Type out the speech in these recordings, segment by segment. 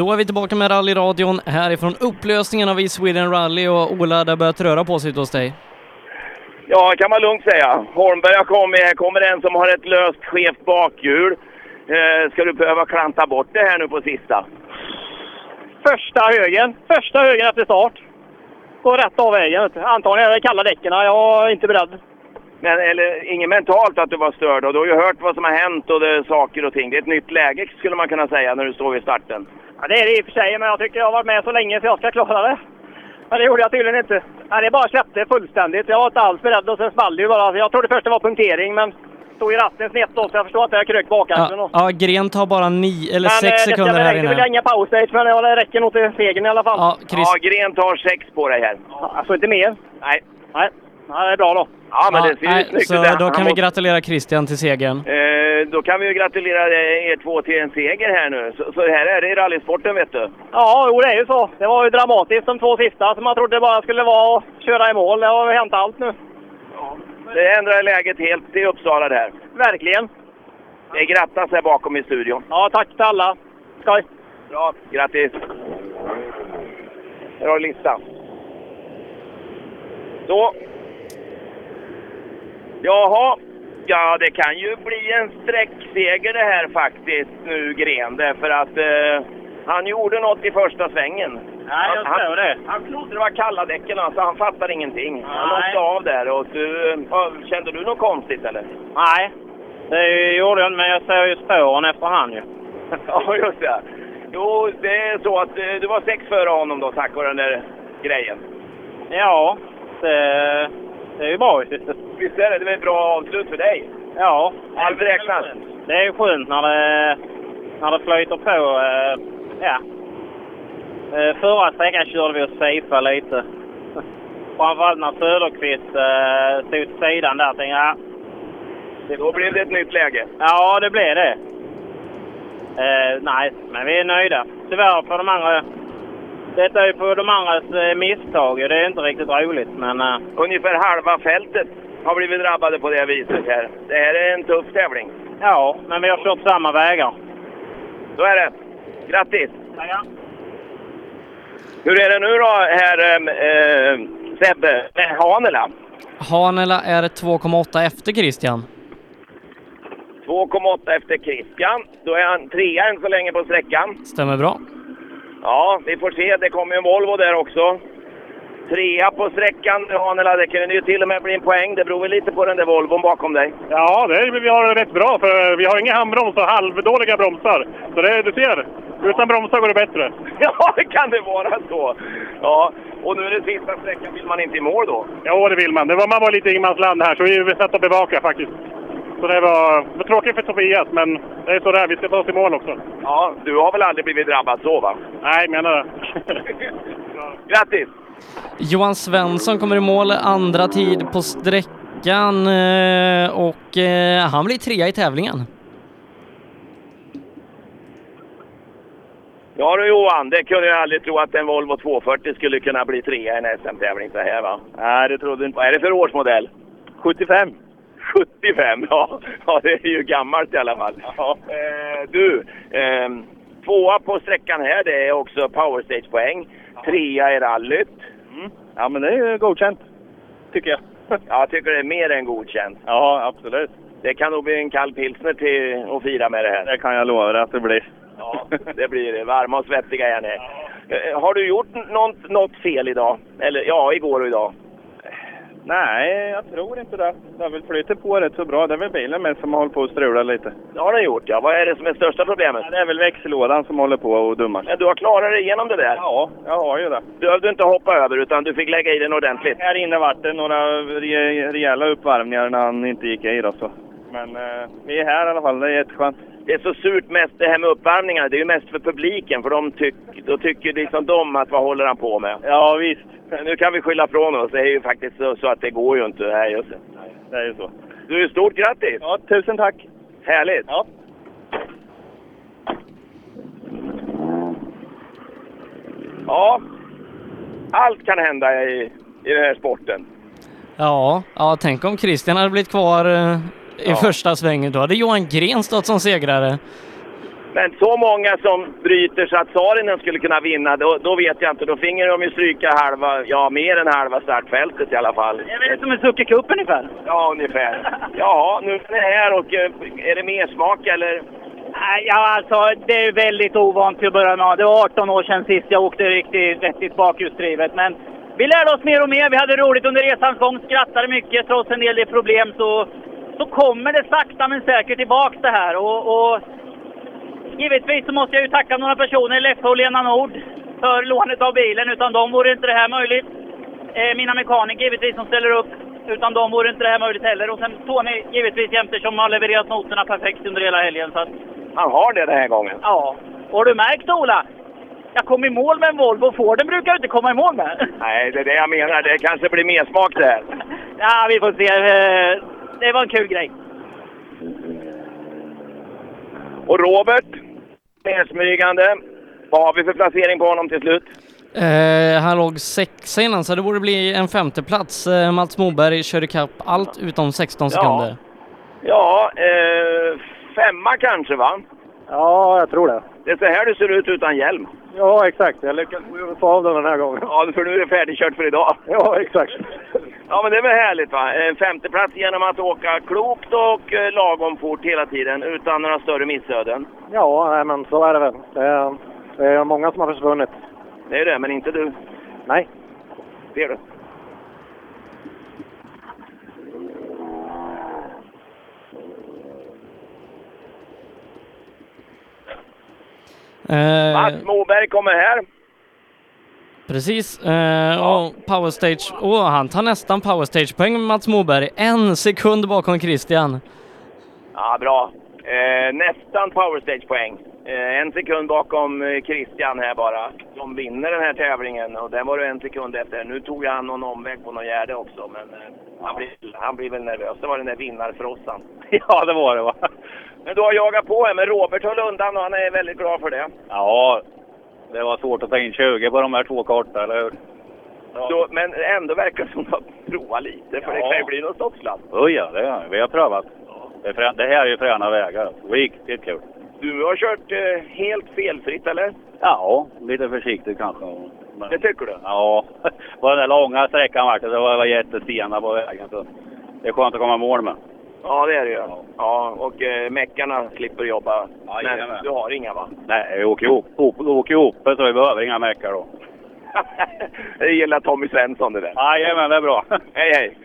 Då är vi tillbaka med rallyradion härifrån upplösningen av East Sweden Rally och Ola, det börjat röra på sig hos dig. Ja, kan man lugnt säga. Holmberg har kommit. Här kommer en som har ett löst skevt bakhjul. Eh, ska du behöva klanta bort det här nu på sista? Första högen. Första högen efter start. Går rätt av vägen. Antagligen är det kalla däcken. Jag är inte beredd. Men, eller inget mentalt att du var störd och du har ju hört vad som har hänt och det saker och ting. Det är ett nytt läge skulle man kunna säga när du står vid starten. Ja, det är det i och för sig, men jag tycker jag har varit med så länge så jag ska klara det. Men det gjorde jag tydligen inte. Ja, det bara släppte fullständigt. Jag var inte alls beredd och sen small det ju bara. Jag trodde först det var punktering, men stod i ratten snett då så jag förstår att jag krökt bakaxeln. Ja, ja, Gren tar bara nio eller Men, sex eh, sekunder här Det vill jag inne. inga powerstage, men ja, det räcker nog till segern i alla fall. Ja, Chris, Ja, Gren tar sex på dig här. Alltså inte mer? Nej. Nej. Ja, det är bra då. Ja, men ja, det ser ju nej, snyggt så ut. där. då kan vi gratulera Christian till segern. Eh, då kan vi ju gratulera er två till en seger här nu. Så, så här är det i rallysporten vet du. Ja, jo, det är ju så. Det var ju dramatiskt de två sista som man trodde bara skulle vara att köra i mål. Det har ju hänt allt nu. Det ändrar läget helt i Uppsala där. Verkligen. Det grattas här bakom i studion. Ja, tack till alla. Skoj! Bra, grattis! Här har du listan. Så. Jaha. Ja, det kan ju bli en sträckseger det här faktiskt nu, Gren. Därför att eh, han gjorde något i första svängen. Nej, jag han, tror det. Han trodde det var kalla däcken, alltså. Han fattar ingenting. Han Nej. åkte av där. Och du, kände du något konstigt eller? Nej, det gjorde jag inte, men jag ser ju spåren efter han ju. Ja, just det. Jo, det är så att eh, du var sex före honom då, tack vare den där grejen. Ja, det, det är ju bra ju. Visst är det? Det är ett bra avslut för dig. Ja. Allt räknas. Det är ju skönt när det, när det flyter på. eh, Ja. Eh, Förra sträckan körde vi och safeade lite. Framförallt när Söderqvist eh, stod till sidan där. Tänkte, jag, ja, Då blev det ett nytt läge. Ja, det blev det. Nej, men vi är nöjda. Tyvärr för de andra. Detta är ju på de andras eh, misstag. Det är inte riktigt roligt, men... Eh, Ungefär halva fältet har blivit drabbade på det viset här. Det här är en tuff tävling. ja, men vi har kört samma vägar. Så är det. Grattis! Tackar. Hur är det nu då, här äh, Sebbe, med Hanela? Hanela är 2,8 efter Christian. 2,8 efter Christian. Då är han trea än så länge på sträckan. Stämmer bra. Ja, vi får se. Det kommer ju en Volvo där också. Trea på sträckan, Hanela. Det kan ju till och med bli en poäng. Det beror väl lite på den där Volvon bakom dig. Ja, det är, vi har det rätt bra för vi har inga handbroms och halvdåliga bromsar. Så det, du ser, utan bromsar går det bättre. Ja, det kan det vara så. Ja, och nu är det sista sträckan. Vill man inte i mål då? Ja, det vill man. Det var, man var lite ingenmansland här, så vi satt och bevaka faktiskt. Så det var, det var tråkigt för Tobias, men det är så där. Vi ska ta oss i mål också. Ja, du har väl aldrig blivit drabbad så va? Nej, menar det. Grattis! Johan Svensson kommer i mål andra tid på sträckan eh, och eh, han blir trea i tävlingen. Ja du Johan, det kunde jag aldrig tro att en Volvo 240 skulle kunna bli trea i en SM-tävling så här va? Nej, det trodde inte. Vad är det för årsmodell? 75. 75, ja. Ja, det är ju gammalt i alla fall. Ja. Eh, du, eh, tvåa på sträckan här, det är också Power Stage-poäng. Trea i rallyt. Ja, men det är godkänt. Tycker jag. Jag tycker det är mer än godkänt. Ja, absolut. Det kan nog bli en kall pilsner till att fira med det här. Det kan jag lova dig att det blir. Ja, det blir det. Varma och svettiga är ni. Eh, Har du gjort något, något fel idag? Eller ja, igår och idag? Nej, jag tror inte det. Det har väl flyttat på rätt så bra. Det är väl bilen med som håller på att strula lite. Det har den gjort, ja. Vad är det som är största problemet? Det är väl växellådan som håller på och dummar sig. Men du har klarat dig igenom det där. Ja, jag har ju det. Du behövde inte hoppa över, utan du fick lägga i den ordentligt. Här inne vart det några re- rejäla uppvärmningar när han inte gick i då så. Men eh, vi är här i alla fall. Det är jätteskönt. Det är så surt mest det här med uppvärmningarna. Det är ju mest för publiken, för de tyck, då tycker liksom de att vad håller han på med? Ja, visst. Nu kan vi skylla från oss. Det är ju faktiskt så, så att det går ju inte. Nej, just det. Det är ju så. Du, stort grattis! Ja, tusen tack. Härligt! Ja. Ja, allt kan hända i, i den här sporten. Ja, ja, tänk om Christian hade blivit kvar eh, i Ja. första svängen. Då hade Johan Gren stått som segrare. Men så många som bryter så att Saarinen skulle kunna vinna, då, då vet jag inte. Då finge de ju stryka halva, ja mer än halva startfältet i alla fall. Det är väl som en Sucke Cup ungefär? Ja, ungefär. Ja, nu är ni här och eh, är det mer smak eller? Ja, alltså det är väldigt ovant till att börja med. Det var 18 år sedan sist jag åkte riktigt vettigt bakhjulsdrivet. Men vi lärde oss mer och mer. Vi hade roligt under resans gång, skrattade mycket trots en del problem. Så, så kommer det sakta men säkert tillbaks det här. Och, och givetvis så måste jag ju tacka några personer, Leffe och Lena Nord, för lånet av bilen. Utan dem vore inte det här möjligt. Eh, mina mekaniker givetvis som ställer upp. Utan dem vore inte det här möjligt heller. Och sen Tony givetvis jämte som har levererat noterna perfekt under hela helgen. Så att, Han har det den här gången. Ja. Och har du märkt Ola? Jag kom i mål med en Volvo. Forden brukar jag inte komma i mål med. Nej, det är det jag menar. Det kanske blir mer smak här. Ja, vi får se. Det var en kul grej. Och Robert, nedsmygande. Vad har vi för placering på honom till slut? Eh, han låg sexa innan så det borde bli en femteplats. Eh, Mats Moberg körde kapp allt utom 16 sekunder. Ja, eh, femma kanske va? Ja, jag tror det. Det är så här du ser ut utan hjälm. Ja, exakt. Jag lyckades få av den den här gången. Ja, för nu är det färdigkört för idag. Ja, exakt. Ja, men det är väl härligt va? En femteplats genom att åka klokt och eh, lagom fort hela tiden utan några större missöden. Ja, nej, men så är det väl. Det är, det är många som har försvunnit. Det är det, men inte du. Nej. Ser du? Eh, Mats Moberg kommer här. Precis. Eh, och power stage. Åh, han tar nästan power stage-poäng med Mats Moberg. En sekund bakom Christian. Ja, bra. Eh, nästan powerstage-poäng. Eh, en sekund bakom eh, Christian här bara, som vinner den här tävlingen. Och den var du en sekund efter. Nu tog han någon omväg på någon gärde också, men eh, han, blir, han blir väl nervös. Det var den där vinnarfrossan. Ja, det var det va. Men du har jagat på här, men Robert höll undan och han är väldigt glad för det. Ja, det var svårt att ta in 20 på de här två korta, eller hur? Så, men ändå verkar det som att du har provat lite, för det Ja. kan ju bli något stoppsladd. Oh ja, det har vi. Har prövat. Det, är frä- det här är ju fräna vägar. Riktigt kul. Du har kört eh, helt felfritt, eller? Ja, lite försiktigt kanske. Men, Det tycker du? ja, på den där långa sträckan det, det var, var jättestenar på vägen. Så det är skönt att komma i mål med. Ja, det är det ju. Ja, och eh, meckarna slipper jobba. men Jajamän. du har inga, va? Nej, vi åker ihop, ihop, vi åker ihop så vi behöver inga meckar då. det gillar Tommy Svensson det där. Jajamän, det är bra. Hej, hej!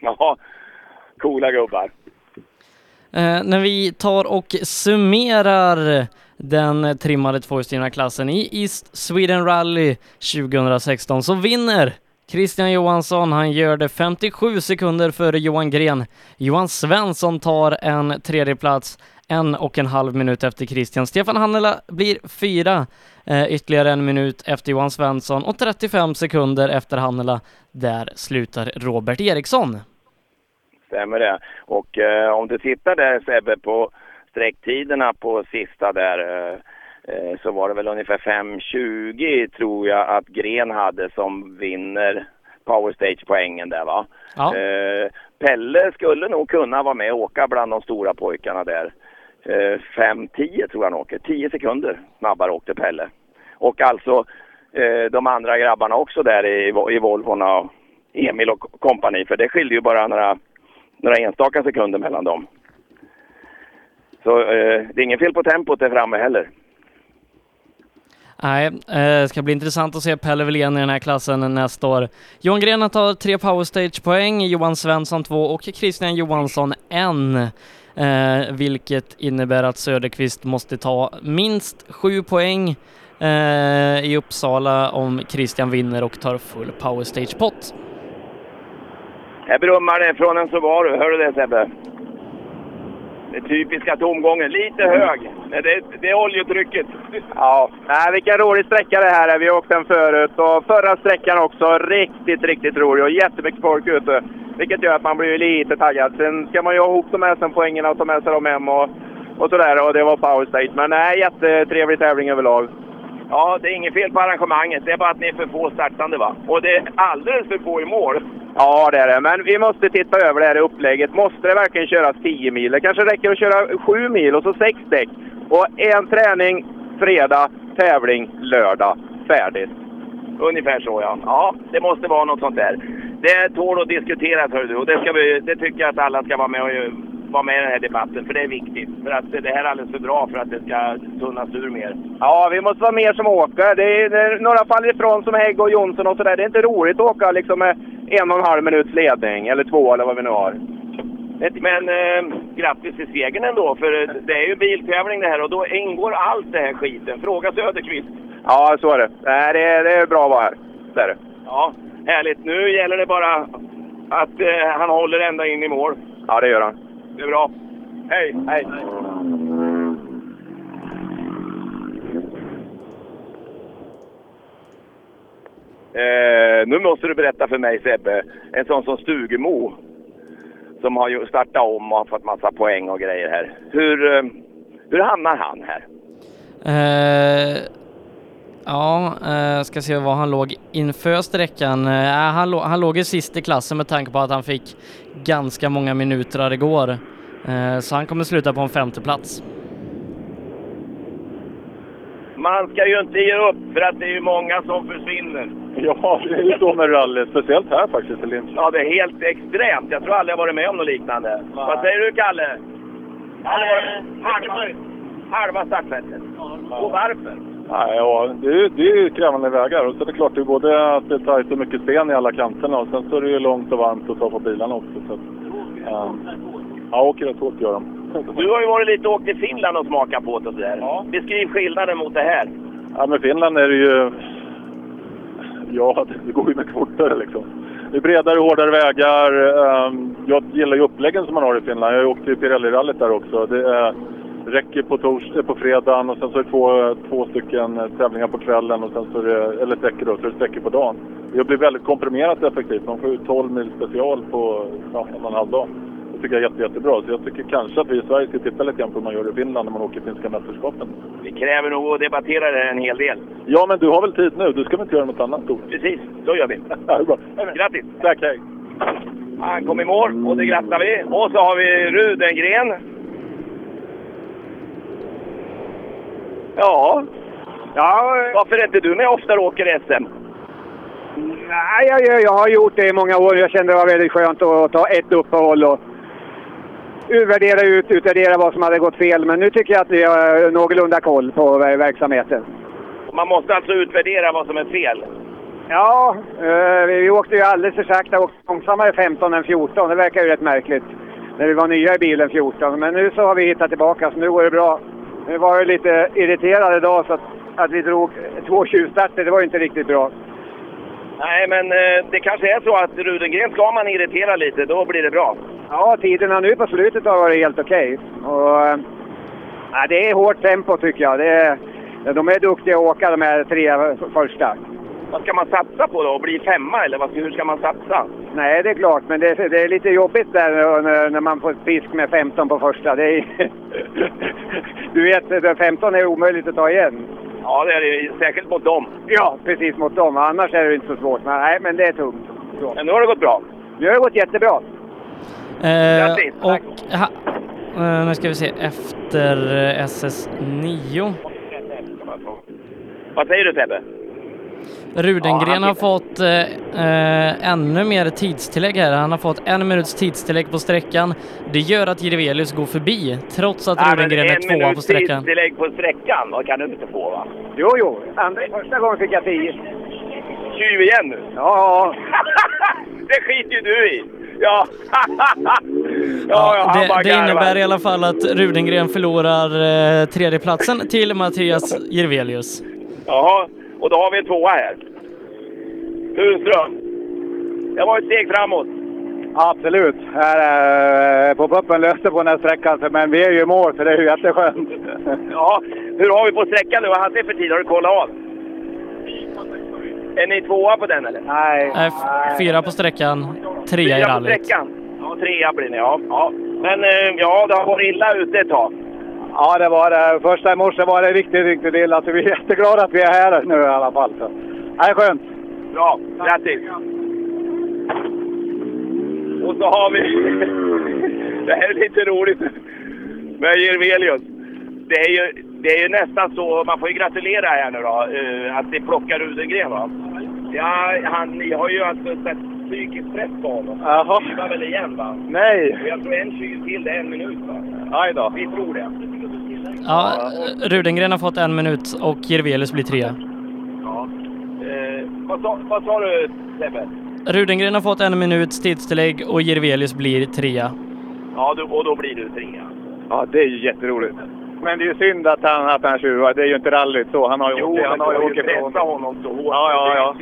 Ja, coola gubbar. Eh, när vi tar och summerar den trimmade tvåhjulsdrivna klassen i East Sweden Rally 2016 så vinner Christian Johansson. Han gör det 57 sekunder före Johan Gren. Johan Svensson tar en tredje plats en och en halv minut efter Christian. Stefan Hannela blir fyra, eh, ytterligare en minut efter Johan Svensson och 35 sekunder efter Hannela. Där slutar Robert Eriksson. Stämmer det. Och eh, om du tittar där Sebbe på sträcktiderna på sista där eh, eh, så var det väl ungefär 5.20 tror jag att Gren hade som vinner Power Stage-poängen där va. Ja. Eh, Pelle skulle nog kunna vara med och åka bland de stora pojkarna där. Eh, 5.10 tror jag han åker. 10 sekunder snabbare åkte Pelle. Och alltså de andra grabbarna också där i, i Volvorna och Emil och kompani. För det skilde ju bara några, några enstaka sekunder mellan dem. Så eh, det är inget fel på tempot där framme heller. Nej, eh, det ska bli intressant att se Pelle Wilén i den här klassen nästa år. Johan Gren tar tre power stage-poäng, Johan Svensson två och Christian Johansson en. Eh, vilket innebär att Söderqvist måste ta minst sju poäng eh, i Uppsala om Christian vinner och tar full power stage-pott. Här brummar det från en Subaru. Hör du det Sebbe? Det typiska tomgången. Lite hög. Men det, det är oljetrycket. Ja, nej, vilken rolig sträcka det här är. Vi har åkt den förut och förra sträckan också. Riktigt, riktigt rolig och jättemycket folk ute. Vilket gör att man blir lite taggad. Sen ska man ju ha ihop de här sen poängen och ta med sig dem hem och, och sådär. Och det var powerstage. Men nej, jättetrevlig tävling överlag. Ja, det är inget fel på arrangemanget. Det är bara att ni är för få startande va? Och det är alldeles för få i mål. Ja, det är det. Men vi måste titta över det här upplägget. Måste det verkligen köras 10 mil? Det kanske räcker att köra 7 mil och så 6 däck. Och en träning fredag, tävling lördag. Färdigt. Ungefär så ja. Ja, det måste vara något sånt där. Det tål att diskuteras hör du och det, ska vi, det tycker jag att alla ska vara med och vara med i den här debatten för det är viktigt. För att det här är alldeles för bra för att det ska tunnas ur mer. Ja, vi måste vara mer som åker. Det är, det är några faller ifrån som Hägg och Jonsson och sådär. Det är inte roligt att åka liksom med en och en halv minuts ledning, eller två eller vad vi nu har. Men eh, grattis till segern ändå, för det är ju biltävling det här och då ingår allt det här skiten. Fråga Söderqvist. Ja, så är det. Nej, det, är, det är bra att vara här. Det är det. Ja, härligt. Nu gäller det bara att eh, han håller ända in i mål. Ja, det gör han. Det är bra. Hej! Hej! Eh, nu måste du berätta för mig Sebbe, en sån som Stugemo som har ju startat om och har fått massa poäng och grejer här. Hur, eh, hur hamnar han här? Eh, ja, eh, ska se var han låg inför sträckan. Eh, han, lå han låg ju sist i klassen med tanke på att han fick ganska många minuter igår. Eh, så han kommer sluta på en femte plats. Man ska ju inte ge upp för att det är ju många som försvinner. Ja, det är ju så med rally. Speciellt här faktiskt i Linköping. Ja, det är helt extremt. Jag tror aldrig jag varit med om något liknande. Vad säger du, Kalle? Halva, halva startfältet. Och varför? Nej, ja, det, är, det är ju krävande vägar. Och så är det klart, det är både att det är tajt och mycket sten i alla kanterna. Och sen så är det ju långt och varmt att ta på bilarna också. Så att, um, ja, åker rätt hårt gör de. Du har ju varit lite och åkt till Finland och smakat på det och sådär. Ja. Beskriv skillnaden mot det här. Ja, men Finland är det ju... Ja, det går ju mycket fortare liksom. Det är bredare, hårdare vägar. Ehm, Jag gillar ju uppläggen som man har i Finland. Jag har ju Pirelli-rallyt där också. Det är, räcker på, tors, på fredagen och sen så är det två, två stycken tävlingar på kvällen och sen så är det, eller sträckor då, så är det sträckor på dagen. Det blir väldigt komprimerat effektivt. Man får ju 12 mil special på ja, en och en halv dag. Det tycker jag är jätte, jättebra. Så jag tycker kanske att vi i Sverige ska titta lite grann på hur man gör i Finland när man åker finska mästerskapen. Vi kräver nog att debattera det en hel del. Ja, men du har väl tid nu? Du ska väl inte göra något annat då? Precis, så gör vi. Ja, bra. Grattis! Tack, hej! Han kom i mål och det grattar vi. Och så har vi Rudengren. Ja. Ja, Varför är inte du med oftare och åker SM? nej, jag, jag, har gjort det i många år. Jag kände det var väldigt skönt att ta ett uppehåll och utvärdera ut, utvärdera vad som hade gått fel. Men nu tycker jag att vi har någorlunda koll på ver- verksamheten. Man måste alltså utvärdera vad som är fel. Ja, eh, vi åkte ju alldeles för sakta och långsammare 15 än 14. Det verkar ju rätt märkligt. När vi var nya i bilen 14. Men nu så har vi hittat tillbaka, så nu går det bra. Nu var jag lite irriterad idag så att, att vi drog två tjuvstarter. Det var ju inte riktigt bra. Nej, men eh, det kanske är så att Rudengren ska man irritera lite, då blir det bra. Ja, tiderna nu på slutet har varit helt okej. Och, eh, det är hårt tempo tycker jag. Det är, de är duktiga att åka de här tre första. Vad ska man satsa på då? Bli femma eller vad, hur ska man satsa? Nej, det är klart, men det, det är lite jobbigt där när, när man får pisk med 15 på första. Det är, du vet, 15 är omöjligt att ta igen. Ja, det är det. Särskilt mot dem. Ja, precis mot dem. Annars är det inte så svårt. Men, nej, men det är tungt. Så. Men nu har det gått bra. Nu har det gått jättebra. Eh, Grattis, och ha, eh, nu ska vi se, efter eh, SS9. Vad säger du Sebbe? Rudengren Ja, han har fått eh, eh, ännu mer tidstillägg här. Han har fått en minuts tidstillägg på sträckan. Det gör att Jirvelius går förbi, trots att Nej, men Rudengren är en tvåa på minuts sträckan. tidstillägg på sträckan, vad kan du inte få va? Jo, jo. Andra, första gången fick jag 10. Tjuv igen nu? Ja, det skiter ju du i! Ja, ja, ja, det, det innebär i alla fall att Rudengren förlorar eh, tredjeplatsen till Mattias Jirvelius. Jaha, och då har vi en tvåa här. Tunström. Det var ett steg framåt. absolut. Här, eh, på puppen löste på den här sträckan, men vi är ju i mål så det är ju jätteskönt. Ja, hur har vi på sträckan nu? Vad hade vi för tid? Har du kollat av? Är ni tvåa på den eller? Nej. F- fyra på sträckan, trea i Fyra på rallyt. sträckan. Ja, trea blir ni. Ja, ja. Men eh, ja, det har varit illa ute ett tag. Ja, det var det. Första i morse var det riktigt, riktigt illa. Så vi är jätteglada att vi är här nu i alla fall. Så. Det är skönt. Bra, grattis! Och så har vi... det här är lite roligt med Jirvelius. Det är, ju, det är ju nästan så, man får ju gratulera här nu då, eh, att ni plockar Rudengren va? Ja, han, ni har ju alltså sett psykisk press på honom. Jaha. Kyla väl igen va? Nej. Och jag tror en kyl till, det är en minut va? Aj då. Vi tror det. Ja, Rudengren har fått en minut och Jirvelius blir trea. Ja. Eh, vad, sa, vad sa du Sebbe? Rudengren har fått en minuts tidstillägg och Jirvelius blir trea. Ja, du, och då blir du trea. Ja, det är ju jätteroligt. Men det är ju synd att han, att han tjuvar. Det är ju inte rallyt så. Han har ju Jo, åkt, han har ju åkt ifrån. honom så hårt. Ja, ja, ja.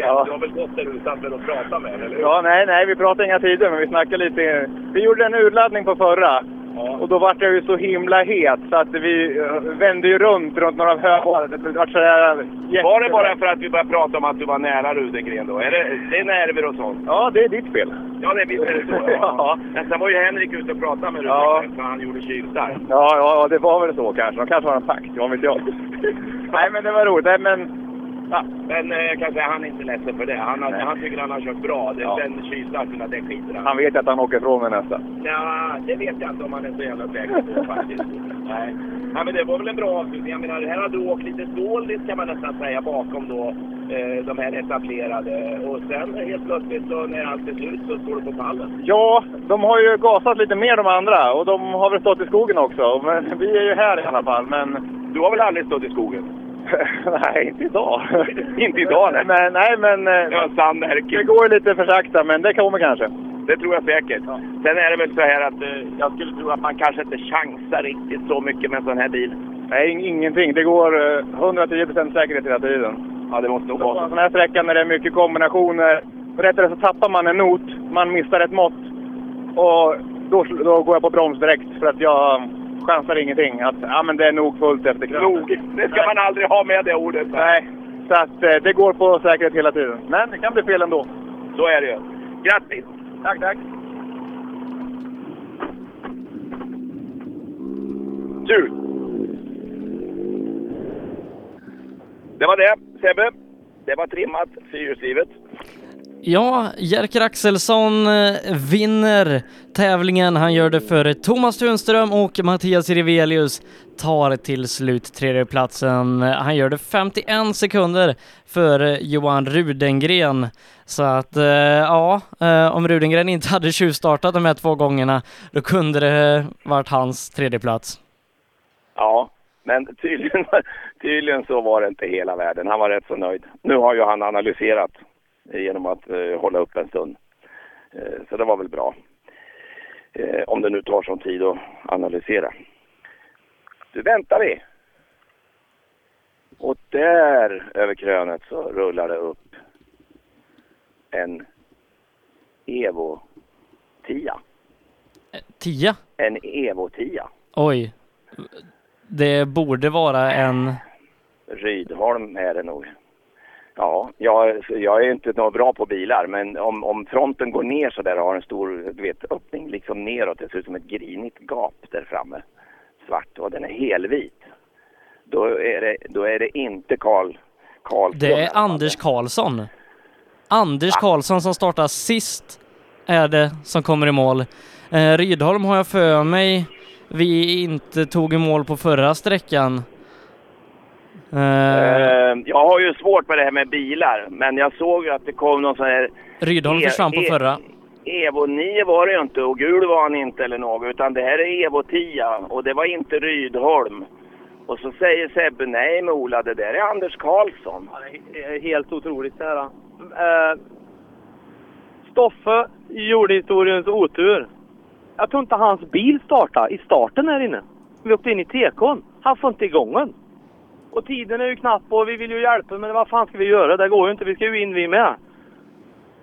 Ja. Du har väl gått där utanför och pratat med eller hur? Ja, nej, nej, vi pratar inga tider, men vi snackar lite. Vi gjorde en urladdning på förra. Och då var jag ju så himla het så att vi eh, vände ju runt runt några högar. Det var, det bara för att vi började prata om att du var nära Rudengren då? Är det, det är nerver och sånt? Ja, det är ditt fel. Ja, det är visst är det så. Ja. Ja. Men sen var ju Henrik ute och pratade med Ja. Rudengren för han gjorde kylstark. Ja, ja, det var väl så kanske. De kanske har en pakt, vad vet jag. nej, men det var roligt. Nej, men... Ja. Men eh, jag kan säga han är inte ledsen för det. Han, har, han tycker han har kört bra. Det, Ja. Den kylstarten, det skiter han Han vet att han åker ifrån mig nästa. Ja, det vet jag inte om han är så jävla säker på faktiskt. Nej. Nej, men det var väl en bra avslutning. Jag menar, här har du åkt lite dåligt kan man nästan säga bakom då eh, de här etablerade. Och sen helt plötsligt så när allt är slut så står du på pallen. Ja, de har ju gasat lite mer de andra och de har väl stått i skogen också. Men vi är ju här i alla fall. Men Du har väl aldrig stått i skogen? nej, inte idag. Inte idag, nej. Men, nej, men eh, Ja, sann det går lite för sakta, men det kommer kanske. Det tror jag säkert. Sen är det väl så här att eh, jag skulle tro att man kanske inte chansar riktigt så mycket med en sån här bil. Nej, ing- ingenting. Det går eh, 110% säkerhet hela tiden. Ja, det måste nog På vara en så. sån här sträcka när det är mycket kombinationer, rättare så tappar man en not, man missar ett mått och då, då går jag på broms direkt för att jag chansar ingenting. Att ja, men det är nog fullt efter kraschen. Nog. Det ska man aldrig ha med det ordet. Nej, så att eh, det går på säkerhet hela tiden. Men det kan bli fel ändå. Så är det ju. Grattis! Tack, tack. Kul! Det var det, Sebbe. Det var trimmat fyrhjulsdrivet. Ja, Jerker Axelsson eh, vinner tävlingen. Han gör det före Thomas Tunström och Mattias Rivelius tar till slut tredjeplatsen. Han gör det 51 sekunder före Johan Rudengren. Så att eh, ja, eh, om Rudengren inte hade tjuvstartat de här två gångerna, då kunde det varit hans tredjeplats. Ja, men tydligen, tydligen så var det inte hela världen. Han var rätt så nöjd. Nu har ju han analyserat genom att eh, hålla upp en stund. Eh, så det var väl bra. Eh, om det nu tar sån tid att analysera. Du väntar vi. Och där över krönet så rullar det upp en Evo 10. Tia? En Evo 10. Oj. Det borde vara en... Rydholm är det nog. Ja, jag, jag är inte något bra på bilar, men om, om fronten går ner så där och har en stor du vet, öppning liksom neråt, det ser ut som ett grinigt gap där framme, svart, och den är helvit. Då är det, då är det inte Karl Karlsson. Det är Anders Karlsson. Anders Karlsson som startar sist är det som kommer i mål. Eh, Rydholm har jag för mig vi inte tog i mål på förra sträckan. Eh, jag har ju svårt med det här med bilar, men jag såg ju att det kom någon sån här Rydholm E- försvann på E- förra. Evo 9 var det ju inte och gul var han inte eller något utan det här är Evo 10 och det var inte Rydholm. Och så säger Sebbe, nej men Ola det där är Anders Karlsson. Det är helt otroligt det här. Eh, Stoffe gjorde historiens otur. Jag tror inte hans bil startade i starten här inne. Vi åkte in i tekon. Han får inte igång den. Och tiden är ju knapp och vi vill ju hjälpa men vad fan ska vi göra? Det går ju inte. Vi ska ju in vi med.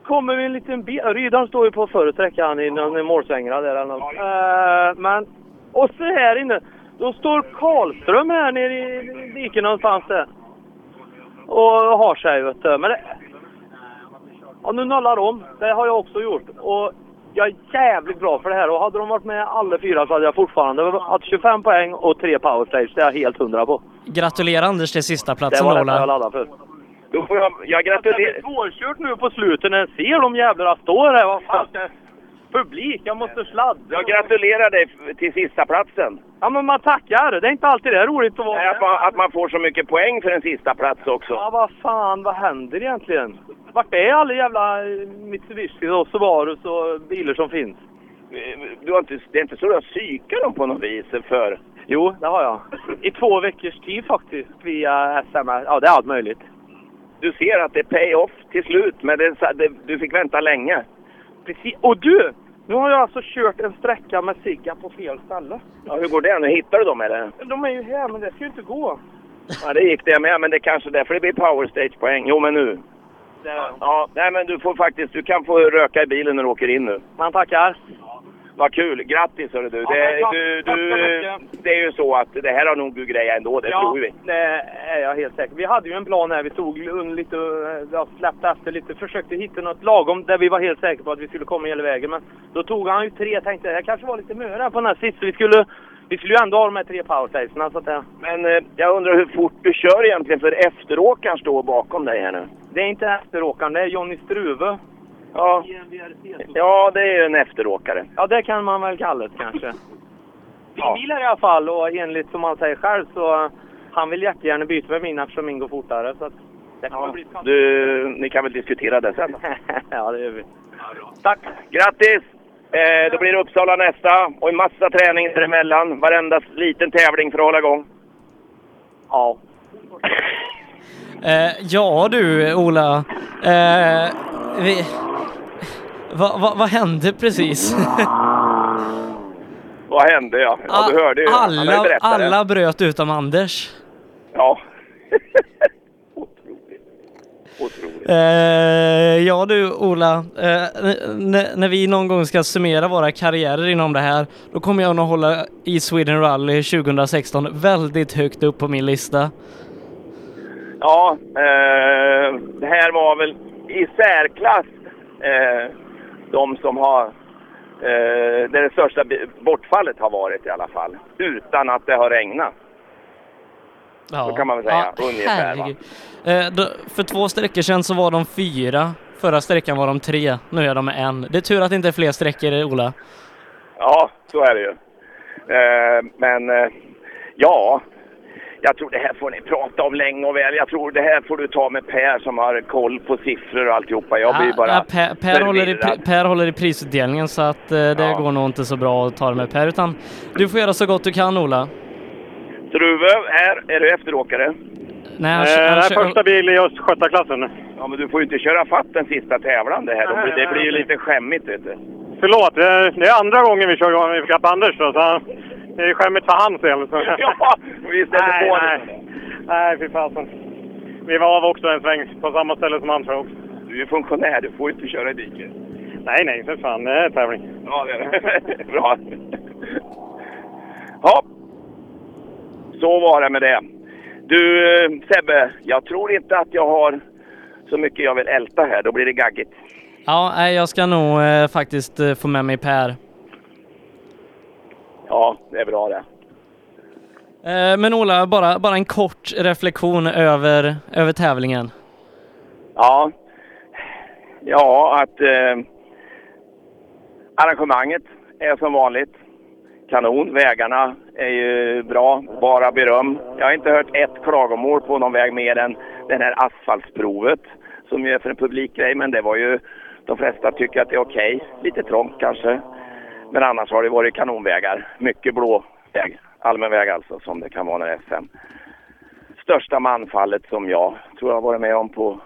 Kommer vi en liten bil. Rydan står ju på förra sträckan i målsvängarna där eller något. Eh, men... Och så här inne. Då står Karlström här nere i diket någonstans där. Och har sig vet du. Men det... Ja, nu nollar de. Det har jag också gjort. Och jag är jävligt bra för det här. Och hade de varit med alla fyra så hade jag fortfarande haft 25 poäng och tre powerstage. Det är jag helt hundra på. Gratulerar Anders till sista Det platsen var då, det jag laddade för. Då får jag, jag Det gratulerar. blir svårkört nu på slutet när jag ser de jävlarna står här. Vad fan publik, jag måste sladda. Jag gratulerar dig till sista platsen. Ja, men man tackar. Det är inte alltid det är roligt att vara Nej, Att man, att man får så mycket poäng för en sista plats också. Ja, vad fan, vad händer egentligen? Vart är alla jävla eh, Mitsubishi och Subarus och bilar som finns? Du har inte, det är inte så att du har psykat dem på något vis för... Jo, det har jag. I två veckors tid faktiskt, via SMS. Ja, det är allt möjligt. Du ser att det är pay-off till slut, men det, det, du fick vänta länge. Precis. Och du! Nu har jag alltså kört en sträcka med cigga på fel ställe. Ja, hur går det? Nu hittar du dem eller? De är ju här, men det ska ju inte gå. Ja, det gick det med, men det är kanske därför det blir power stage-poäng. Jo, men nu. Ja, nej men du får faktiskt, du kan få röka i bilen när du åker in nu. Man tackar. Vad kul! Grattis hörru du! Ja, Det, tack. du, Tack så du det är ju så att det här har nog du grejat ändå, det ja, tror vi. det är jag helt säker Vi hade ju en plan här. Vi tog lite, eh, ja, släppte efter lite, försökte hitta något lagom där vi var helt säkra på att vi skulle komma hela vägen. Men då tog han ju tre. Tänkte det här kanske var lite möra på den här sist. Vi skulle, vi skulle ju ändå ha de här tre powerstationerna. Så att det, Men eh, jag undrar hur fort du kör egentligen, för efteråkaren står bakom dig här nu. det är inte efteråkaren, det är Jonny Struve. Ja. ja, det är ju en efteråkare. Ja, det kan man väl kalla det kanske. Min bil är i alla fall och enligt som han säger själv så han vill jättegärna byta med min eftersom min går fortare. Så det bli ett Du, ni kan väl diskutera det sen? Ja, det gör vi. Tack! Grattis! Eh, då blir det Uppsala nästa och en massa träning däremellan. Varenda liten tävling för att hålla igång. Ja. Eh, ja du Ola, eh, vi... Va, va, vad hände precis? Vad hände ja? Ja, du hörde ju. Alla, alla bröt utom Anders. Ja. Eh, ja du Ola, eh, när vi någon gång ska summera våra karriärer inom det här, då kommer jag nog hålla i Sweden Rally 2016 väldigt högt upp på min lista. Ja, eh, det här var väl i särklass eh, de som har eh, där det största bortfallet har varit i alla fall. Utan att det har regnat. Ja. Så kan man väl säga, Ja, ungefär. Eh, då, för två sträckor sedan så var de fyra, förra sträckan var de tre, nu är de en. Det är tur att det inte är fler sträckor Ola. Ja, så är det ju. Eh, men eh, ja, jag tror det här får ni prata om länge och väl. Jag tror det här får du ta med Per som har koll på siffror och alltihopa. Jag blir Ja, bara ja, per, per, håller i, per håller i prisutdelningen så att eh, det går nog inte så bra att ta det med Per utan du får göra så gott du kan Ola. Struve, här är du efteråkare. Nej, han, Eh, han kör- första bil i Östgötaklassen. Ja, men du får ju inte köra fatt den sista tävlan det här. Blir- Det blir ju lite skämmigt vet du. Förlåt, det är, är andra gången vi kör ikapp Anders då, så det är skämmigt för hans del. Så. Ja, vi nej, på nej. nej, fy fasen. Vi var av också en sväng på samma ställe som han tror också. Du är funktionär, du får ju inte köra i diket. Nej, nej, för fan. Det är tävling. Ja, det är det. Bra. Ja, så var det med det. Du eh, Sebbe, jag tror inte att jag har så mycket jag vill älta här. Då blir det gaggigt. Ja, jag ska nog eh, faktiskt eh, få med mig Per. Ja, det är bra det. Eh, men Ola, bara, bara en kort reflektion över, över tävlingen. Ja, ja att eh, arrangemanget är som vanligt kanon. Vägarna är ju bra, bara beröm. Jag har inte hört ett klagomål på någon väg mer än det här asfaltsprovet som ju är för en publikgrej. Men det var ju, de flesta tycker att det är okej. Lite trångt kanske. Men annars har det varit kanonvägar. Mycket blå väg, allmän väg alltså, som det kan vara när det är SM. Största manfallet som jag tror jag har varit med om på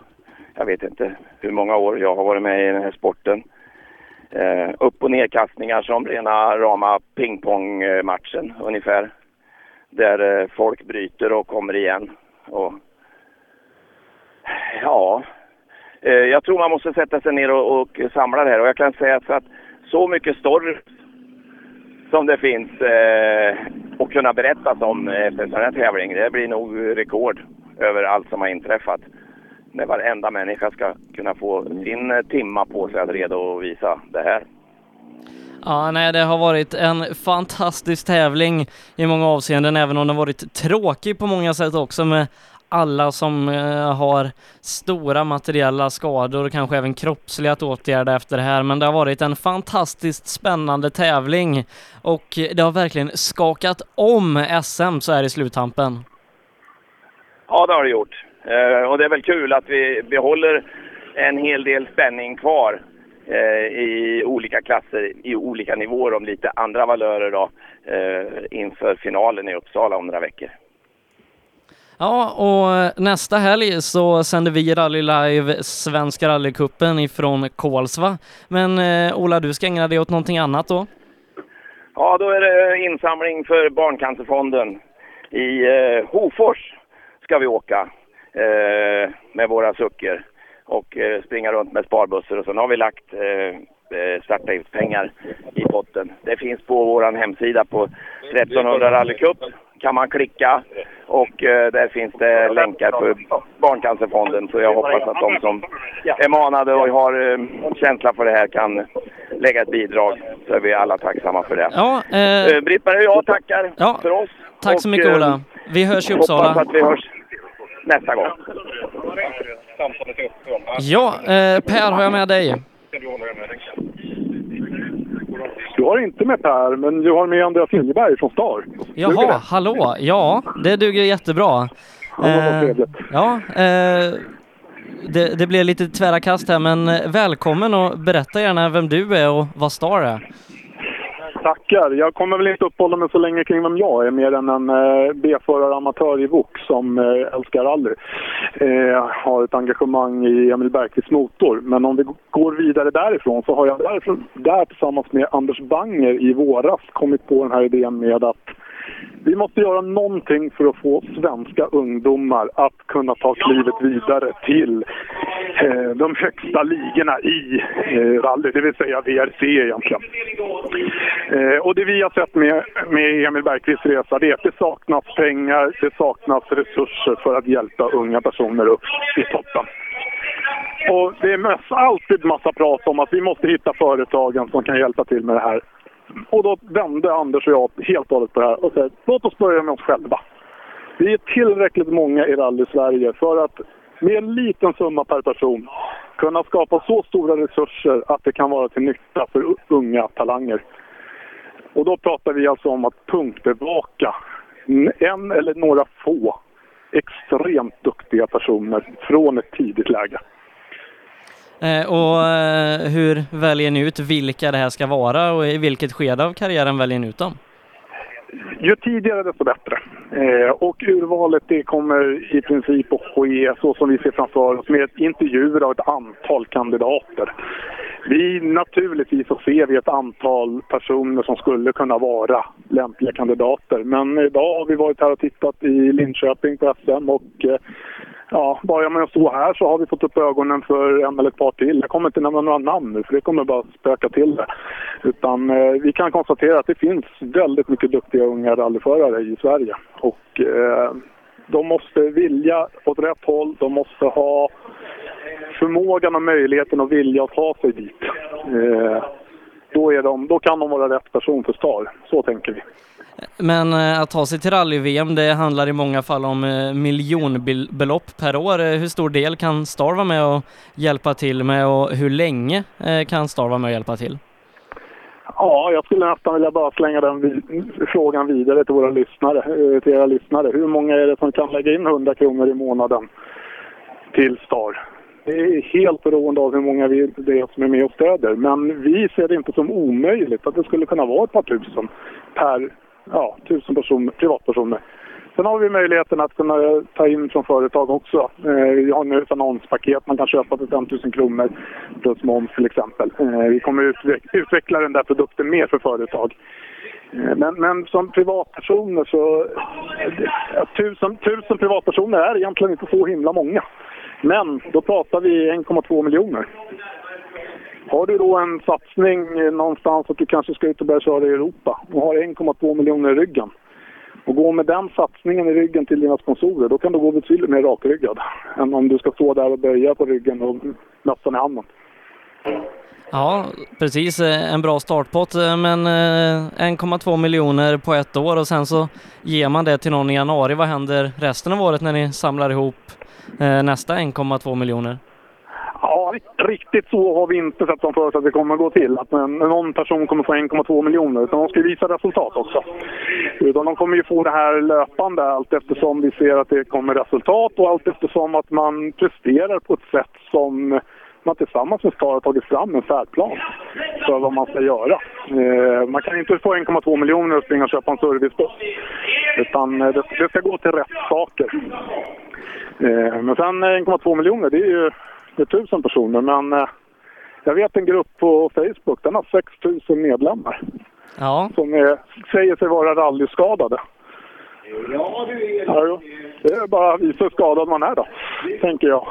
jag vet inte hur många år jag har varit med i den här sporten. Eh, upp och nedkastningar som rena rama pingpongmatchen ungefär. Där eh, folk bryter och kommer igen. Och, ja, eh, jag tror man måste sätta sig ner och, och samla det här. Och jag kan säga så att så mycket story som det finns eh, att kunna berätta om efter eh, en sån här tävling. Det blir nog rekord över allt som har inträffat när varenda människa ska kunna få sin eh, timma på sig att redovisa det här. Ja, nej, det har varit en fantastisk tävling i många avseenden, även om den varit tråkig på många sätt också med alla som eh, har stora materiella skador och kanske även kroppsliga att åtgärda efter det här, men det har varit en fantastiskt spännande tävling och det har verkligen skakat om SM så här i sluttampen. Ja, det har det gjort. Eh, och det är väl kul att vi behåller en hel del spänning kvar eh, i olika klasser, i olika nivåer om lite andra valörer då, inför finalen i Uppsala om några veckor. Ja, och nästa helg så sänder vi Rally Live Svenska rallycupen ifrån Kolsva. Men eh, Ola, du ska ägna dig åt någonting annat då? Ja, då är det insamling för Barncancerfonden. I eh, Hofors ska vi åka eh, med våra sucker och eh, springa runt med sparbussar och sen har vi lagt eh, eh startavgiftspengar i potten. Det finns på vår hemsida på 1300 rallycup kan man klicka och eh, där finns det länkar för Barncancerfonden. Så jag hoppas att de som är manade och har eh, känsla för det här kan lägga ett bidrag. Så är vi alla tacksamma för det. Ja, eh... eh Britt-Marie och jag tackar ja, för oss. Tack så mycket och, Ola. Vi hörs i Uppsala. Hoppas att vi hörs nästa gång. Ja, eh, Per har jag med dig. Du har inte med Per, men du har med Andreas Liljeberg från Star. Jaha, hallå! Ja, det duger jättebra. Ja, eh, ja eh, det, det blev lite tvära kast här, men välkommen och berätta gärna vem du är och vad Star är. Tackar. Jag kommer väl inte uppehålla mig så länge kring vem jag är, mer än en eh, B-förare amatör i VOK som eh, älskar rally. Eh, har ett engagemang i Emil Bergqvists motor. Men om vi går vidare därifrån så har jag därifrån, där tillsammans med Anders Banger i våras kommit på den här idén med att vi måste göra någonting för att få svenska ungdomar att kunna ta klivet vidare till eh, de högsta ligorna i eh, rally, det vill säga VRC egentligen. Eh, och det vi har sett med, med Emil Bergqvists resa det är att det saknas pengar, det saknas resurser för att hjälpa unga personer upp i toppen. Och det är alltid massa prat om att vi måste hitta företagen som kan hjälpa till med det här. Och då vände Anders och jag helt och hållet på det här och sa låt oss börja med oss själva. Vi är tillräckligt många i rally-Sverige för att med en liten summa per person kunna skapa så stora resurser att det kan vara till nytta för unga talanger. Och då pratar vi alltså om att punktbevaka en eller några få extremt duktiga personer från ett tidigt läge. Eh, och eh, hur väljer ni ut vilka det här ska vara och i vilket skede av karriären väljer ni ut dem? Ju tidigare desto bättre. Eh, och urvalet det kommer i princip att ske så som vi ser framför oss med intervjuer av ett antal kandidater. Vi naturligtvis så ser vi ett antal personer som skulle kunna vara lämpliga kandidater. Men idag har vi varit här och tittat i Linköping på SM och eh, ja, bara med att stå här så har vi fått upp ögonen för en eller ett par till. Jag kommer inte nämna några namn nu för det kommer bara spöka till det. Utan eh, vi kan konstatera att det finns väldigt mycket duktiga unga rallyförare i Sverige. Och eh, de måste vilja åt rätt håll, de måste ha förmågan och möjligheten och vilja att ta sig dit. Eh, då, är de, då kan de vara rätt person för STAR. Så tänker vi. Men eh, att ta sig till rally-VM, det handlar i många fall om eh, miljonbelopp per år. Eh, hur stor del kan Star vara med och hjälpa till med och hur länge kan Star vara med och hjälpa till? Ja, jag skulle nästan vilja bara slänga den frågan vidare till våra lyssnare, till era lyssnare. Hur många är det som kan lägga in 100 kronor i månaden till Star? Det är helt beroende av hur många vi, det är som är med och stöder. Men vi ser det inte som omöjligt att det skulle kunna vara ett par tusen per ja, tusen personer, privatpersoner. Sen har vi möjligheten att kunna eh, ta in från företag också. Eh, vi har nu ett annonspaket man kan köpa för 5 000 kronor plus moms till exempel. Eh, vi kommer utveckla den där produkten mer för företag. Eh, men, men som privatpersoner så... Eh, ja, tusen, tusen privatpersoner är egentligen inte så himla många. Men då pratar vi 1,2 miljoner. Har du då en satsning någonstans att du kanske ska ut och börja köra i Europa och har 1,2 miljoner i ryggen och gå med den satsningen i ryggen till dina sponsorer, då kan du gå betydligt mer rakryggad än om du ska stå där och böja på ryggen och mössan i handen. Ja, precis. Eh, en bra startpott, eh, men eh, 1,2 miljoner på ett år och sen så ger man det till någon i januari. Vad händer resten av året när ni samlar ihop nästa 1,2 miljoner? Ja, riktigt så har vi inte sett dem förut att det kommer gå till. Att en, någon person kommer få 1,2 miljoner. Utan de ska visa resultat också. Utan de kommer ju få det här löpande allt eftersom vi ser att det kommer resultat och allt eftersom att man presterar på ett sätt som man tillsammans med STAR har tagit fram en färdplan för vad man ska göra. Eh, man kan inte få 1,2 miljoner och springa och köpa en servicebuss. Utan eh, det, det ska gå till rätt saker. Eh, men sen eh, 1,2 miljoner, det är ju tusen personer. Men eh, jag vet en grupp på Facebook, den har 6 000 medlemmar. Ja. Som är, säger sig vara rallyskadade. Ja, jo. det är bara att visa hur skadad man är då, tänker jag.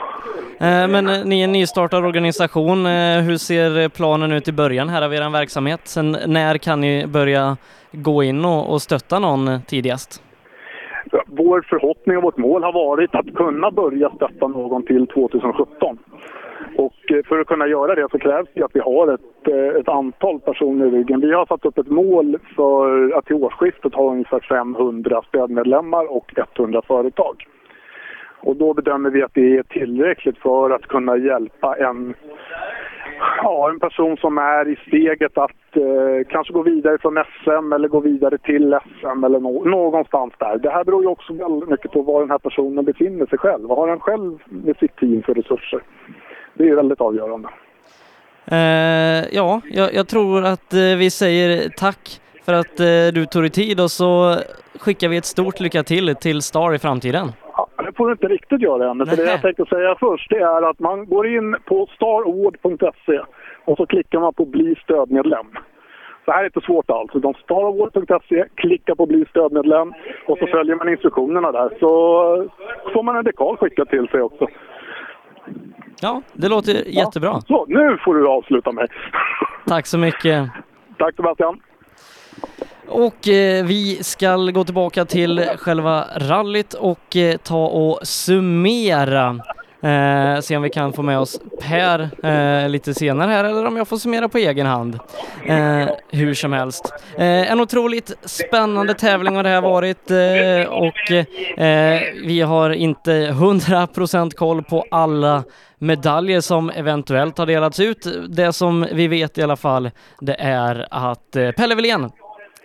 Eh, Men eh, ni är en nystartad organisation. Eh, Hur ser eh, planen ut i början här av er verksamhet? Sen när kan ni börja gå in och, och stötta någon eh, tidigast? Vår förhoppning och vårt mål har varit att kunna börja stötta någon till 2017. Och eh, för att kunna göra det så krävs det att vi har ett, eh, ett antal personer i ryggen. Vi har satt upp ett mål för att till årsskiftet ha ungefär 500 stödmedlemmar och 100 företag. Och då bedömer vi att det är tillräckligt för att kunna hjälpa en, ja, en person som är i steget att eh, kanske gå vidare från SM eller gå vidare till SM eller no någonstans där. Det här beror ju också väldigt mycket på var den här personen befinner sig själv. Vad har han själv med sitt team för resurser? Det är väldigt avgörande. Eh, ja, jag, jag tror att eh, vi säger tack för att eh, du tog dig tid och så skickar vi ett stort lycka till till Star i framtiden. Ja, det får du inte riktigt göra än. För det jag tänkte säga först det är att man går in på staraward.se och så klickar man på bli stödmedlem. Så här är inte svårt alls. Utan staraward.se, klicka på bli stödmedlem och så följer man instruktionerna där. Så får man en dekal skickad till sig också. Ja, det låter jättebra. Så, nu får du avsluta mig. Tack så mycket. Tack Sebastian. Och eh, vi ska gå tillbaka till själva rallyt och eh, ta och summera. Eh, se om vi kan få med oss Per eh, lite senare här eller om jag får summera på egen hand. Eh, hur som helst. Eh, en otroligt spännande tävling har det här varit eh, och eh, vi har inte 100% koll på alla medaljer som eventuellt har delats ut. Det som vi vet i alla fall det är att eh, Pelle Wilén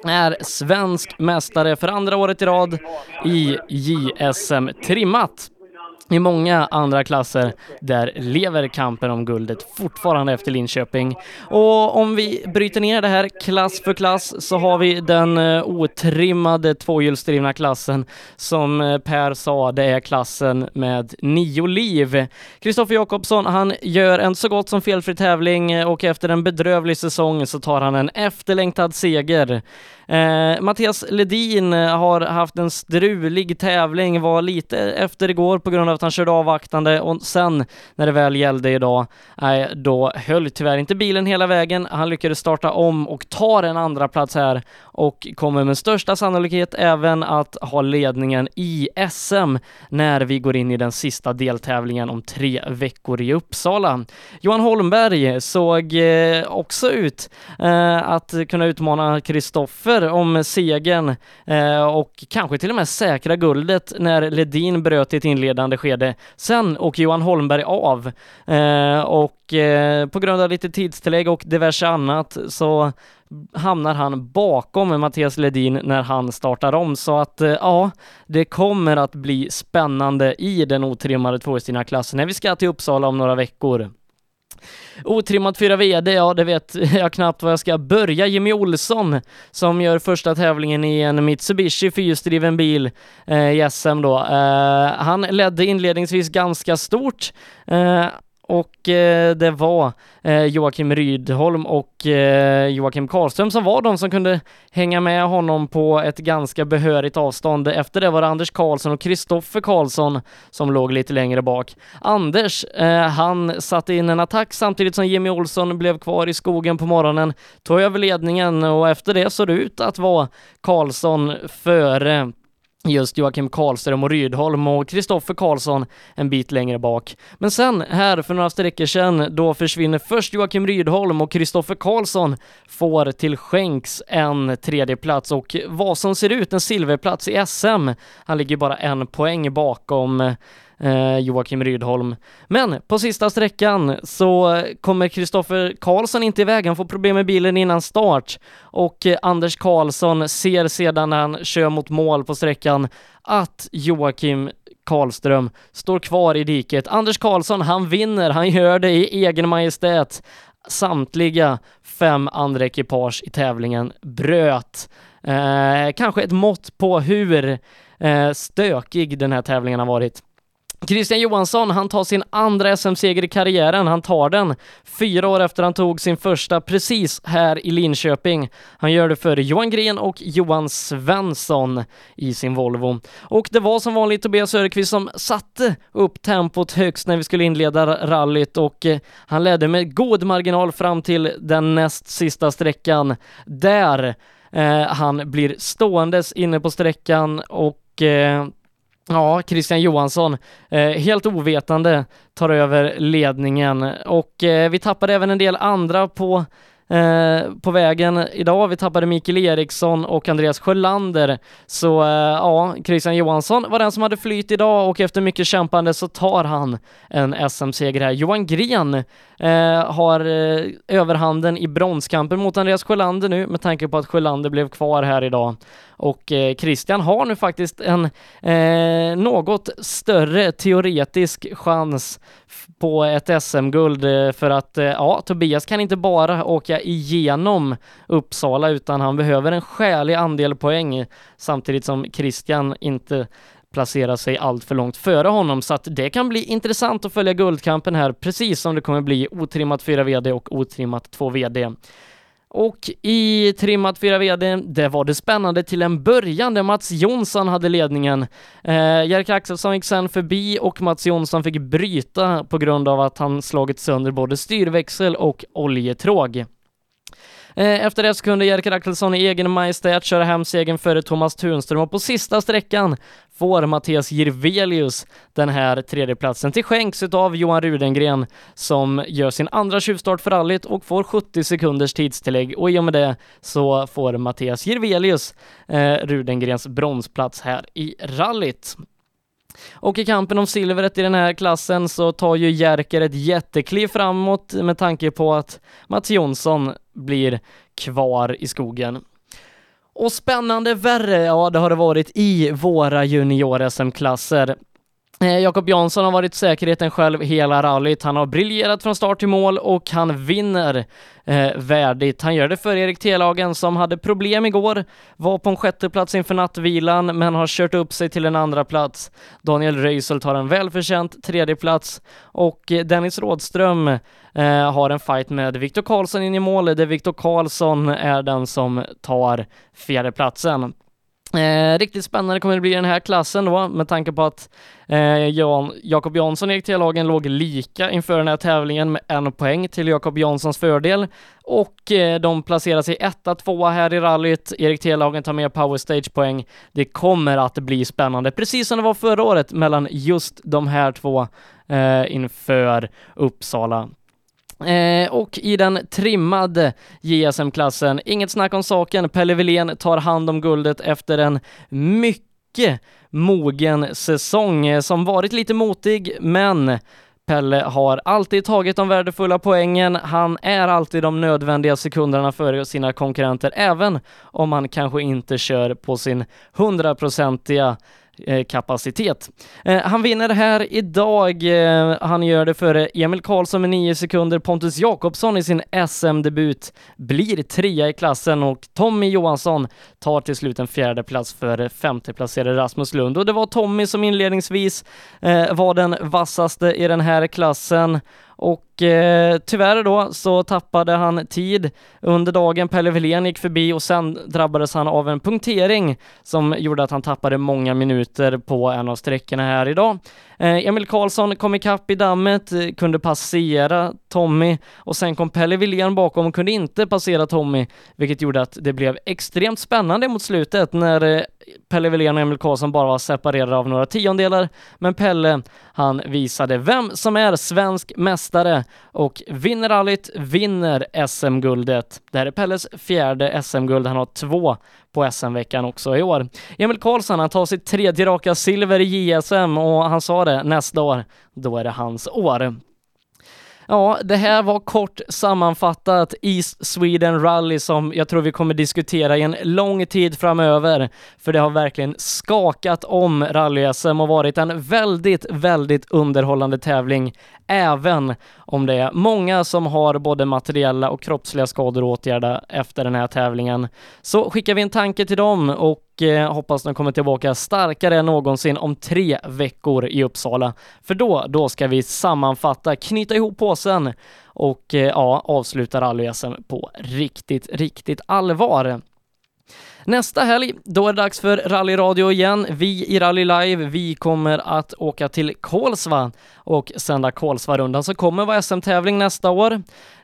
är svensk mästare för andra året i rad i JSM trimmat. I många andra klasser där lever kampen om guldet fortfarande efter Linköping. Och om vi bryter ner det här klass för klass så har vi den eh, otrimmade tvåhjulsdrivna klassen som eh, Per sa, det är klassen med nio liv. Kristoffer Jakobsson, han gör en så gott som felfri tävling eh, och efter en bedrövlig säsong så tar han en efterlängtad seger. Eh, Mattias Ledin har haft en strulig tävling, var lite efter igår på grund av att han körde avvaktande och sen när det väl gällde idag, nej, då höll tyvärr inte bilen hela vägen. Han lyckades starta om och tar en andra plats här och kommer med största sannolikhet även att ha ledningen i SM när vi går in i den sista deltävlingen om tre veckor i Uppsala. Johan Holmberg såg eh, också ut eh, att kunna utmana Kristoffer om segern eh, och kanske till och med säkra guldet när Ledin bröt i ett inledande skede. Sen åker Johan Holmberg av eh, och eh, på grund av lite tidstillägg och diverse annat så hamnar han bakom Mattias Ledin när han startar om så att eh, ja, det kommer att bli spännande i den otrimmade tvåhjulsdrivna klassen när vi ska till Uppsala om några veckor. Otrimmat 4 VD, ja det vet jag knappt var jag ska börja. Jimmy Olsson som gör första tävlingen i en Mitsubishi fyrhjulsdriven bil eh, i SM då. Eh, han ledde inledningsvis ganska stort eh, och eh, det var eh, Joakim Rydholm och eh, Joakim Karlström som var de som kunde hänga med honom på ett ganska behörigt avstånd. Efter det var det Anders Karlsson och Kristoffer Karlsson som låg lite längre bak. Anders, eh, han satte in en attack samtidigt som Jimmy Olsson blev kvar i skogen på morgonen, tog över ledningen och efter det såg det ut att vara Karlsson före just Joakim Karlström och Rydholm och Kristoffer Karlsson en bit längre bak. Men sen här för några sträckor sedan då försvinner först Joakim Rydholm och Kristoffer Karlsson får till skänks en tredje plats och vad som ser ut en silverplats i SM. Han ligger bara en poäng bakom eh, Joakim Rydholm. Men på sista sträckan så kommer Kristoffer Karlsson inte iväg, han får problem med bilen innan start och Anders Karlsson ser sedan när han kör mot mål på sträckan att Joakim Karlström står kvar i diket. Anders Karlsson, han vinner, han gör det i egen majestät. Samtliga fem andra ekipage i tävlingen bröt. Eh, kanske ett mått på hur eh, stökig den här tävlingen har varit. Christian Johansson, han tar sin andra SM-seger i karriären. Han tar den fyra år efter han tog sin första precis här i Linköping. Han gör det för Johan Gren och Johan Svensson i sin Volvo. Och det var som vanligt Tobias Söderqvist som satte upp tempot högst när vi skulle inleda rallyt och eh, han ledde med god marginal fram till den näst sista sträckan där eh, han blir ståendes inne på sträckan och eh, Ja, Christian Johansson, eh, helt ovetande, tar över ledningen och eh, vi tappade även en del andra på Eh, på vägen idag. Vi tappade Mikael Eriksson och Andreas Sjölander. Så eh, ja, Christian Johansson var den som hade flyt idag och efter mycket kämpande så tar han en SM-seger här. Johan Gren eh, har eh, överhanden i bronskampen mot Andreas Sjölander nu med tanke på att Sjölander blev kvar här idag. Och eh, Christian har nu faktiskt en eh, något större teoretisk chans på ett SM-guld eh, för att eh, ja, Tobias kan inte bara åka igenom Uppsala utan han behöver en skälig andel poäng samtidigt som Christian inte placerar sig allt för långt före honom så att det kan bli intressant att följa guldkampen här precis som det kommer bli otrimmat 4 VD och otrimmat 2 VD. Och i trimmat 4 VD, det var det spännande till en början där Mats Jonsson hade ledningen. Eh, Jerker Axelsson gick sen förbi och Mats Jonsson fick bryta på grund av att han slagit sönder både styrväxel och oljetråg. Eh, efter det så kunde Jerker Axelsson i egen majestät köra hem segern före Thomas Tunström och på sista sträckan får Mattias Jirvelius den här tredjeplatsen till skänks av Johan Rudengren som gör sin andra tjuvstart för rallyt och får 70 sekunders tidstillägg och i och med det så får Mattias Jirvelius eh, Rudengrens bronsplats här i rallyt. Och i kampen om silvret i den här klassen så tar ju Jerker ett jättekliv framåt med tanke på att Mats Jonsson blir kvar i skogen. Och spännande värre, ja det har det varit i våra junior-SM-klasser. Eh, Jakob Jansson har varit säkerheten själv hela rallyt. Han har briljerat från start till mål och han vinner eh, värdigt. Han gör det för Erik Telagen som hade problem igår, var på en sjätteplats inför nattvilan men har kört upp sig till en andra plats. Daniel Röisel tar en välförtjänt tredje plats och Dennis Rådström eh, har en fight med Viktor Karlsson in i mål där Viktor Karlsson är den som tar fjärdeplatsen. Eh, riktigt spännande kommer det bli i den här klassen då med tanke på att eh, Jan, Jakob Jansson och Erik T-lagen låg lika inför den här tävlingen med en poäng till Jakob Janssons fördel och eh, de placerar sig etta, tvåa här i rallyt. Erik T-lagen tar med Power Stage-poäng. Det kommer att bli spännande, precis som det var förra året mellan just de här två eh, inför Uppsala Eh, och i den trimmade JSM-klassen, inget snack om saken, Pelle Wilén tar hand om guldet efter en mycket mogen säsong eh, som varit lite motig, men Pelle har alltid tagit de värdefulla poängen. Han är alltid de nödvändiga sekunderna före sina konkurrenter, även om han kanske inte kör på sin hundraprocentiga Eh, kapacitet. Eh, han vinner här idag. Eh, han gör det före Emil Karlsson med 9 sekunder. Pontus Jakobsson i sin SM-debut blir trea i klassen och Tommy Johansson tar till slut en fjärde plats för femteplacerade Rasmus Lund. Och det var Tommy som inledningsvis var den vassaste i den här klassen och eh, tyvärr då så tappade han tid under dagen. Pelle Wilén gick förbi och sen drabbades han av en punktering som gjorde att han tappade många minuter på en av sträckorna här idag. Eh, Emil Karlsson kom ikapp i dammet, eh, kunde passera Tommy och sen kom Pelle Wilén bakom och kunde inte passera Tommy, vilket gjorde att det blev extremt spännande mot slutet när eh, Pelle Wilén och Emil Karlsson bara var separerade av några tiondelar, men Pelle, han visade vem som är svensk mästare och vinner rallyt, vinner SM-guldet. Det här är Pelles fjärde SM-guld, han har två på SM-veckan också i år. Emil Karlsson, han tar sitt tredje raka silver i JSM och han sa det, nästa år, då är det hans år. Ja, det här var kort sammanfattat East Sweden Rally som jag tror vi kommer diskutera i en lång tid framöver. För det har verkligen skakat om rally-SM och varit en väldigt, väldigt underhållande tävling. Även om det är många som har både materiella och kroppsliga skador att åtgärda efter den här tävlingen. Så skickar vi en tanke till dem och eh, hoppas de kommer tillbaka starkare än någonsin om tre veckor i Uppsala. För då, då ska vi sammanfatta, knyta ihop påsen och eh, ja, avsluta rally-SM på riktigt, riktigt allvar. Nästa helg, då är det dags för rallyradio igen. Vi i Rally Live, vi kommer att åka till Kolsva och sända Kolsva-rundan som kommer vara SM-tävling nästa år.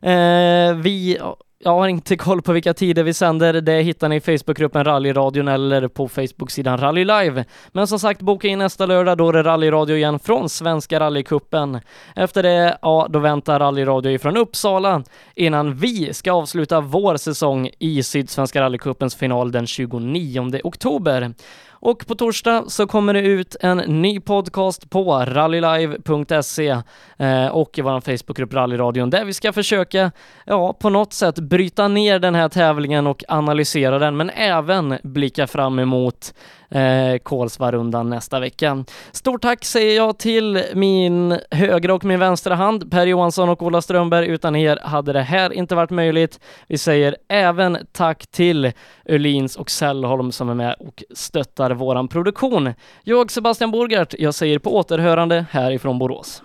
Eh, vi jag har inte koll på vilka tider vi sänder. Det hittar ni i Facebookgruppen Rallyradion eller på Facebooksidan Rally Live. Men som sagt, boka in nästa lördag, då är det rallyradio igen från Svenska rallycupen. Efter det, ja, då väntar rallyradio ifrån Uppsala innan vi ska avsluta vår säsong i Sydsvenska rallycupens final den 29 oktober. Och på torsdag så kommer det ut en ny podcast på rallylive.se eh, och i vår Facebookgrupp Rallyradion där vi ska försöka, ja, på något sätt bryta ner den här tävlingen och analysera den, men även blicka fram emot eh, Kolsvarundan nästa vecka. Stort tack säger jag till min högra och min vänstra hand, Per Johansson och Ola Strömberg. Utan er hade det här inte varit möjligt. Vi säger även tack till Öhlins och Sällholm som är med och stöttar våran produktion. Jag, Sebastian Borgart, jag säger på återhörande härifrån Borås.